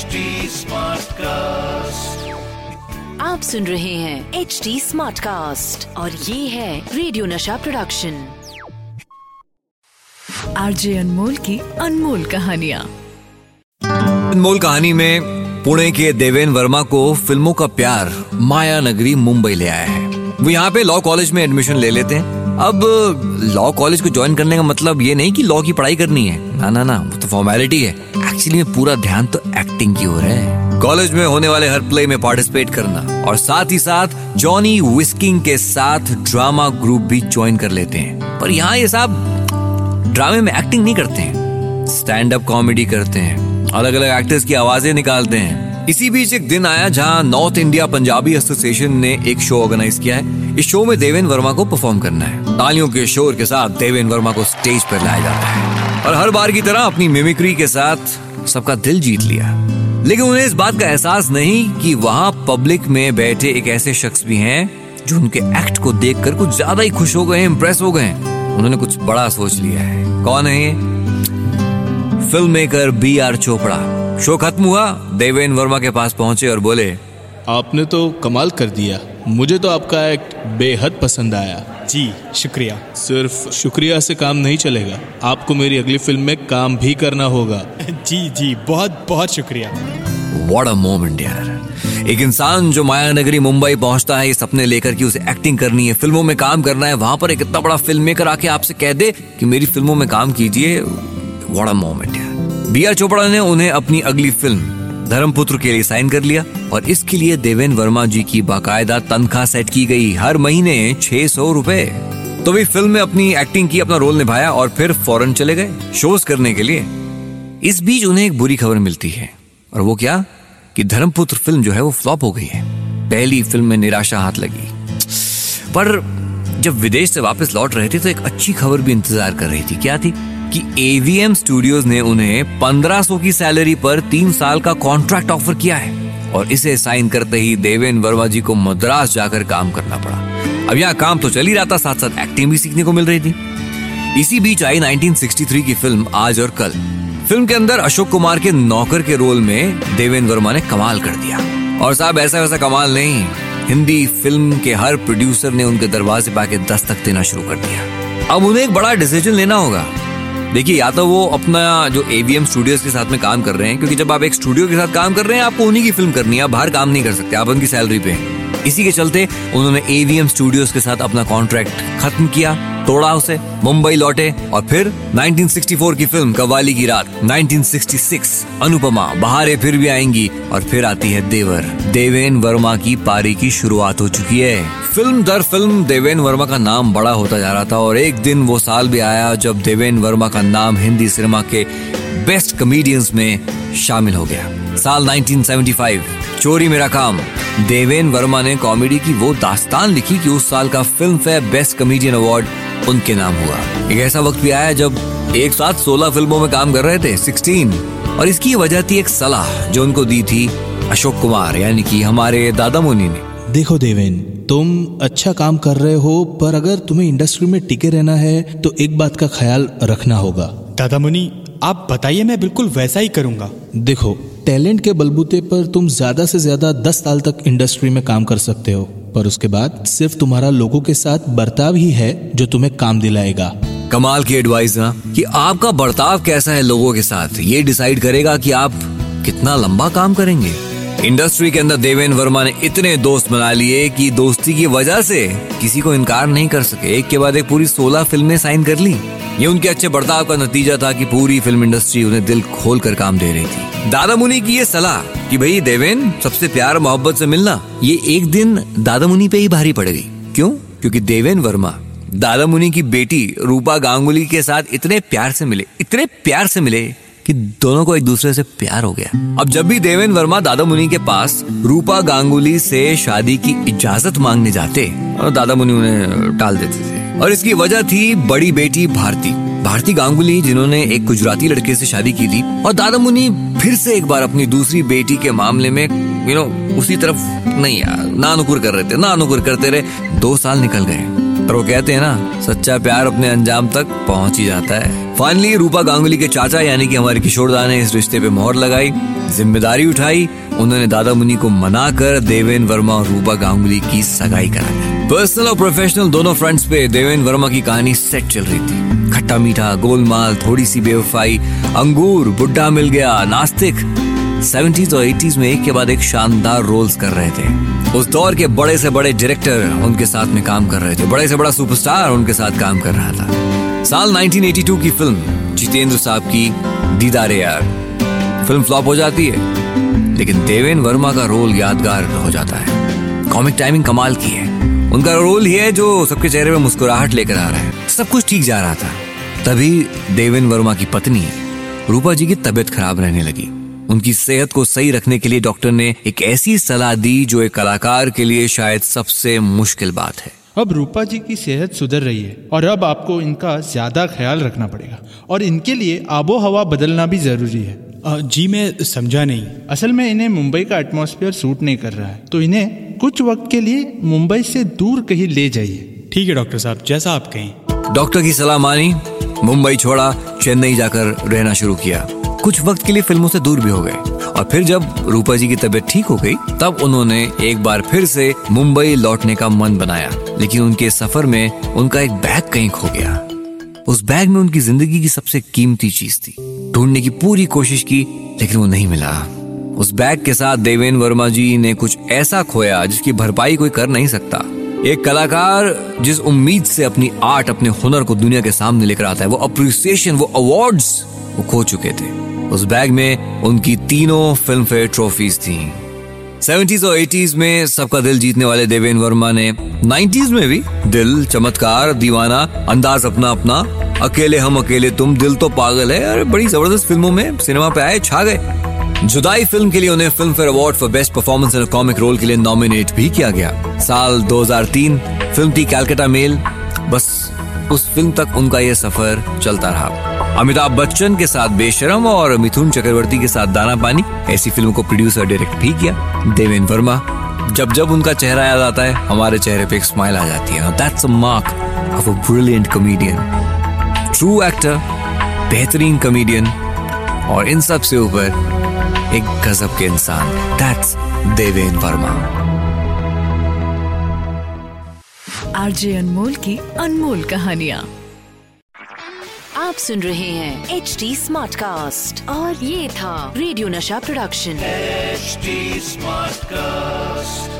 HD cast आप सुन रहे हैं एच डी स्मार्ट कास्ट और ये है रेडियो नशा प्रोडक्शन आरजे अनमोल की अनमोल कहानिया। अनमोल कहानी में पुणे के देवेन वर्मा को फ़िल्मों का प्यार माया नगरी मुंबई ले आया है। वो यहाँ पे लॉ कॉलेज में एडमिशन ले लेते हैं। अब लॉ कॉलेज को ज्वाइन करने का मतलब ये नहीं कि लॉ की पढ़ाई करनी है। ना ना ना, वो तो फॉर्मेलिटी है। एक्चुअली में पूरा ध्यान तो एक्टिंग की ओर है। कॉलेज में होने वाले हर प्ले में पार्टिसिपेट करना। और साथ ही साथ जॉनी विस्किंग के साथ ड्रामा ग्रुप भी ज्वाइन कर लेते हैं। पर यहाँ ये साहब ड्रामे में एक्टिंग नहीं करते हैं। स्टैंड अप कॉमेडी करते हैं। अलग अलग एक्टर्स की आवाज़ें निकालते हैं। इसी बीच एक दिन आया जहाँ नॉर्थ इंडिया पंजाबी एसोसिएशन ने एक शो ऑर्गेनाइज किया है। इस शो में देवेन वर्मा को परफॉर्म करना है। तालियों के शोर के साथ देवेन वर्मा को स्टेज पर लाया जाता है। और हर बार की तरह अपनी मिमिक्री के साथ सबका दिल जीत लिया। लेकिन उन्हें इस बात का एहसास नहीं कि वहाँ पब्लिक में बैठे एक ऐसे शख्स भी हैं जो उनके एक्ट को देखकर कुछ ज़्यादा ही खुश हो गए इम्प्रेस हो गए उन्होंने कुछ बड़ा सोच लिया है। कौन है ये? Film maker B R Chopra show खत्म हुआ, देवेन वर्मा के पास पहुँचे और बोले, आपने तो कमाल कर दिया। मुझे तो आपका एक्ट बेहद पसंद आया। जी शुक्रिया। सिर्फ़ शुक्रिया से काम नहीं चलेगा। आपको मेरी अगली फ़िल्म में काम भी करना होगा। जी जी बहुत बहुत शुक्रिया। वॉट अ मोमेंट यार। एक इंसान जो माया नगरी मुंबई पहुँचता है ये सपने लेकर कि उसे एक्टिंग करनी है फ़िल्मों में काम करना है वहाँ पर एक इतना बड़ा फ़िल्म मेकर आके आपसे कह दे कि मेरी फ़िल्मों में काम कीजिए। वॉट अ मोमेंट यार। बी आर चोपड़ा ने उन्हें अपनी अगली फ़िल्म धर्मपुत्र के लिए साइन कर लिया। और इसके लिए देवेन वर्मा जी की बाकायदा तनख्वाह सेट की गई हर महीने छह सौ रूपए। तो वे फ़िल्म में अपनी एक्टिंग की अपना रोल निभाया और फिर फॉरेन चले गए शोज़ करने के लिए। इस बीच उन्हें एक बुरी खबर मिलती है। और वो क्या? कि धर्मपुत्र फ़िल्म जो है वो फ्लॉप हो गई है। पहली फ़िल्म में निराशा हाथ लगी। पर जब विदेश से वापस लौट रहे थे तो एक अच्छी खबर भी इंतज़ार कर रही थी। क्या थी? कि एवीएम स्टूडियोज ने उन्हें 1500 की सैलरी पर तीन साल का कॉन्ट्रैक्ट ऑफ़र किया है। और इसे साइन करते ही देवेन वर्मा जी को मद्रास जाकर काम करना पड़ा। अब यहाँ काम तो चल ही रहा था साथ साथ एक्टिंग भी सीखने को मिल रही थी। इसी बीच आई 1963 की फ़िल्म आज और कल। फ़िल्म के अंदर अशोक कुमार के नौकर के रोल में देवेन वर्मा ने कमाल कर दिया। और साहब, ऐसा वैसा कमाल नहीं। हिंदी फ़िल्म के हर प्रोड्यूसर ने उनके दरवाजे पे आके दस्तक देना शुरू कर दिया। अब उन्हें एक बड़ा डिसीज़न लेना होगा। देखिए, या तो वो अपना जो एवीएम स्टूडियोज के साथ में काम कर रहे हैं, क्योंकि जब आप एक स्टूडियो के साथ काम कर रहे हैं, आपको उन्हीं की फ़िल्म करनी है, आप बाहर काम नहीं कर सकते, आप उनकी सैलरी पे इसी के चलते उन्होंने एवीएम स्टूडियोज के साथ अपना कॉन्ट्रैक्ट खत्म किया। तोड़ा उसे, मुंबई लौटे और फिर 1964 की फ़िल्म कवाली की रात 1966 अनुपमा, बहारे फिर भी आएँगी और फिर आती है देवर। देवेन वर्मा की पारी की शुरुआत हो चुकी है। फ़िल्म दर फ़िल्म देवेन वर्मा का नाम बड़ा होता जा रहा था और एक दिन वो साल भी आया जब देवेन वर्मा का नाम हिंदी सिनेमा के बेस्ट कॉमेडियंस में शामिल हो गया। साल 1975 चोरी मेरा काम। देवेन वर्मा ने कॉमेडी की वो दास्तान लिखी कि उस साल का Filmfare best comedian award उनके नाम हुआ। एक ऐसा वक्त भी आया जब एक साथ सोलह फ़िल्मों में काम कर रहे थे 16 और इसकी वजह थी एक सलाह जो उनको दी थी अशोक कुमार यानी कि हमारे दादा मुनि ने। देखो देवेन तुम अच्छा काम कर रहे हो पर अगर तुम्हें इंडस्ट्री में टिके रहना है तो एक बात का ख्याल रखना होगा। दादा मुनि आप बताइए मैं बिल्कुल वैसा ही करूँगा। देखो टैलेंट के बलबूते पर तुम ज़्यादा से ज़्यादा दस साल तक इंडस्ट्री में काम कर सकते हो। पर उसके बाद सिर्फ़ तुम्हारा लोगों के साथ बर्ताव ही है जो तुम्हें काम दिलाएगा। कमाल की एडवाइस ना, कि आपका बर्ताव कैसा है लोगों के साथ, ये डिसाइड करेगा कि आप कितना लंबा काम करेंगे। इंडस्ट्री के अंदर देवेन वर्मा ने इतने दोस्त बना लिए कि दोस्ती की वजह से किसी को इनकार नहीं कर सके। एक के बाद एक पूरी सोलह फ़िल्में साइन कर ली। ये उनके अच्छे बर्ताव का नतीजा था कि पूरी फ़िल्म इंडस्ट्री उन्हें दिल खोल कर काम दे रही थी। दादा मुनि की ये सलाह कि भाई देवेन, सबसे प्यार मोहब्बत से मिलना, ये एक दिन दादा मुनि पे ही भारी पड़ गई क्यों? क्योंकि देवेन वर्मा दादा मुनि की बेटी रूपा गांगुली के साथ इतने प्यार से मिले, इतने प्यार से मिले कि दोनों को एक दूसरे से प्यार हो गया। अब जब भी देवेन वर्मा दादा मुनि के पास रूपा गांगुली से शादी की इजाज़त मांगने जाते और दादा मुनि उन्हें टाल देते थे। और इसकी वजह थी बड़ी बेटी भारती। भारती गांगुली, जिन्होंने एक गुजराती लड़के से शादी की थी, और दादा मुनि फिर से एक बार अपनी दूसरी बेटी के मामले में यू नो उसी तरफ़ नहीं, यार ना नुकुर कर रहे थे ना नुकुर करते रहे, दो साल निकल गए। पर वो कहते हैं ना, सच्चा प्यार अपने अंजाम तक पहुँच ही जाता है। फाइनली रूपा गांगुली के चाचा, यानी कि हमारे किशोरदा ने इस रिश्ते पे मोहर लगाई, ज़िम्मेदारी उठाई, उन्होंने दादा मुनि को मना कर देवेन वर्मा और रूपा गांगुली की सगाई करा दी पर्सनल और प्रोफेशनल दोनों फ्रंट्स पे देवेन वर्मा की कहानी सेट चल रही थी। खट्टा मीठा, गोलमाल थोड़ी सी बेवफाई, अंगूर, बुड्ढा मिल गया, नास्तिक। सेवेंटीज और एटीज में एक के बाद एक शानदार रोल्स कर रहे थे। उस दौर के बड़े से बड़े डायरेक्टर उनके साथ में काम कर रहे थे। बड़े से बड़ा सुपरस्टार उनके साथ काम कर रहा था। साल 1982 की फ़िल्म जितेंद्र साहब की दीदारे यार फ़िल्म फ्लॉप हो जाती है, लेकिन देवेन वर्मा का रोल यादगार हो जाता है। कॉमिक टाइमिंग कमाल की है। उनका रोल ही है जो सबके चेहरे में मुस्कुराहट लेकर आ रहा है। सब कुछ ठीक जा रहा था। तभी देवेन वर्मा की पत्नी रूपा जी की तबीयत खराब रहने लगी। उनकी सेहत को सही रखने के लिए डॉक्टर ने एक ऐसी सलाह दी जो एक कलाकार के लिए शायद सबसे मुश्किल बात है। अब रूपा जी की सेहत सुधर रही है और अब आपको इनका ज़्यादा ख्याल रखना पड़ेगा और इनके लिए आबो हवा बदलना भी ज़रूरी है। आ, जी मैं समझा नहीं। असल में इन्हें मुंबई का एटमॉस्फेयर सूट नहीं कर रहा है तो इन्हें कुछ वक्त के लिए मुंबई से दूर कहीं ले जाइए। ठीक है डॉक्टर साहब जैसा आप कहें। डॉक्टर की सलाह मानी। मुंबई छोड़ा, चेन्नई जाकर रहना शुरू किया। कुछ वक्त के लिए फ़िल्मों से दूर भी हो गए। और फिर जब रूपा जी की तबीयत ठीक हो गई, तब उन्होंने एक बार फिर से मुंबई लौटने का मन बनाया। लेकिन उनके सफ़र में उनका एक बैग कहीं खो गया। उस बैग में उनकी ज़िंदगी की सबसे कीमती चीज़ थी। ढूँढने की पूरी कोशिश की, लेकिन वो नहीं मिला। उस बैग के साथ देवेन वर्मा जी ने कुछ ऐसा खोया जिसकी भरपाई कोई कर नहीं सकता। एक कलाकार जिस उम्मीद से अपनी आर्ट, अपने हुनर को दुनिया के सामने लेकर आता है, वो अप्रिसिएशन वो अवार्ड्स वो खो चुके थे। उस बैग में उनकी तीनों फ़िल्म फेयर ट्रॉफीज थी। सेवेंटीज और एटीज में सबका दिल जीतने वाले देवेन वर्मा ने नाइन्टीज में भी दिल चमत्कार, दीवाना, अंदाज अपना अपना, अकेले हम अकेले तुम, दिल तो पागल है, अरे बड़ी ज़बरदस्त फ़िल्मों में सिनेमा पे आए, छा गए। जुदाई फ़िल्म के लिए उन्हें Filmfare award for best performance in comic role के लिए नॉमिनेट भी किया गया। साल 2003 फ़िल्म थी कैलकाटा मेल, बस उस फ़िल्म तक उनका यह सफ़र चलता रहा। अमिताभ बच्चन के साथ बेशरम और मिथुन चक्रवर्ती के साथ दाना पानी, ऐसी फ़िल्मों को प्रोड्यूसर डायरेक्ट भी किया। देवेन वर्मा, जब जब उनका चेहरा याद आता है, हमारे चेहरे पे एक स्माइल आ जाती है। That's a mark of a brilliant comedian true actor बेहतरीन कॉमेडियन और इन सबसे ऊपर एक गजब के इंसान। दैट्स देवेन वर्मा। आरजे अनमोल की अनमोल कहानिया। आप सुन रहे हैं एच डी स्मार्ट कास्ट और ये था रेडियो नशा प्रोडक्शन। H smart Smartcast.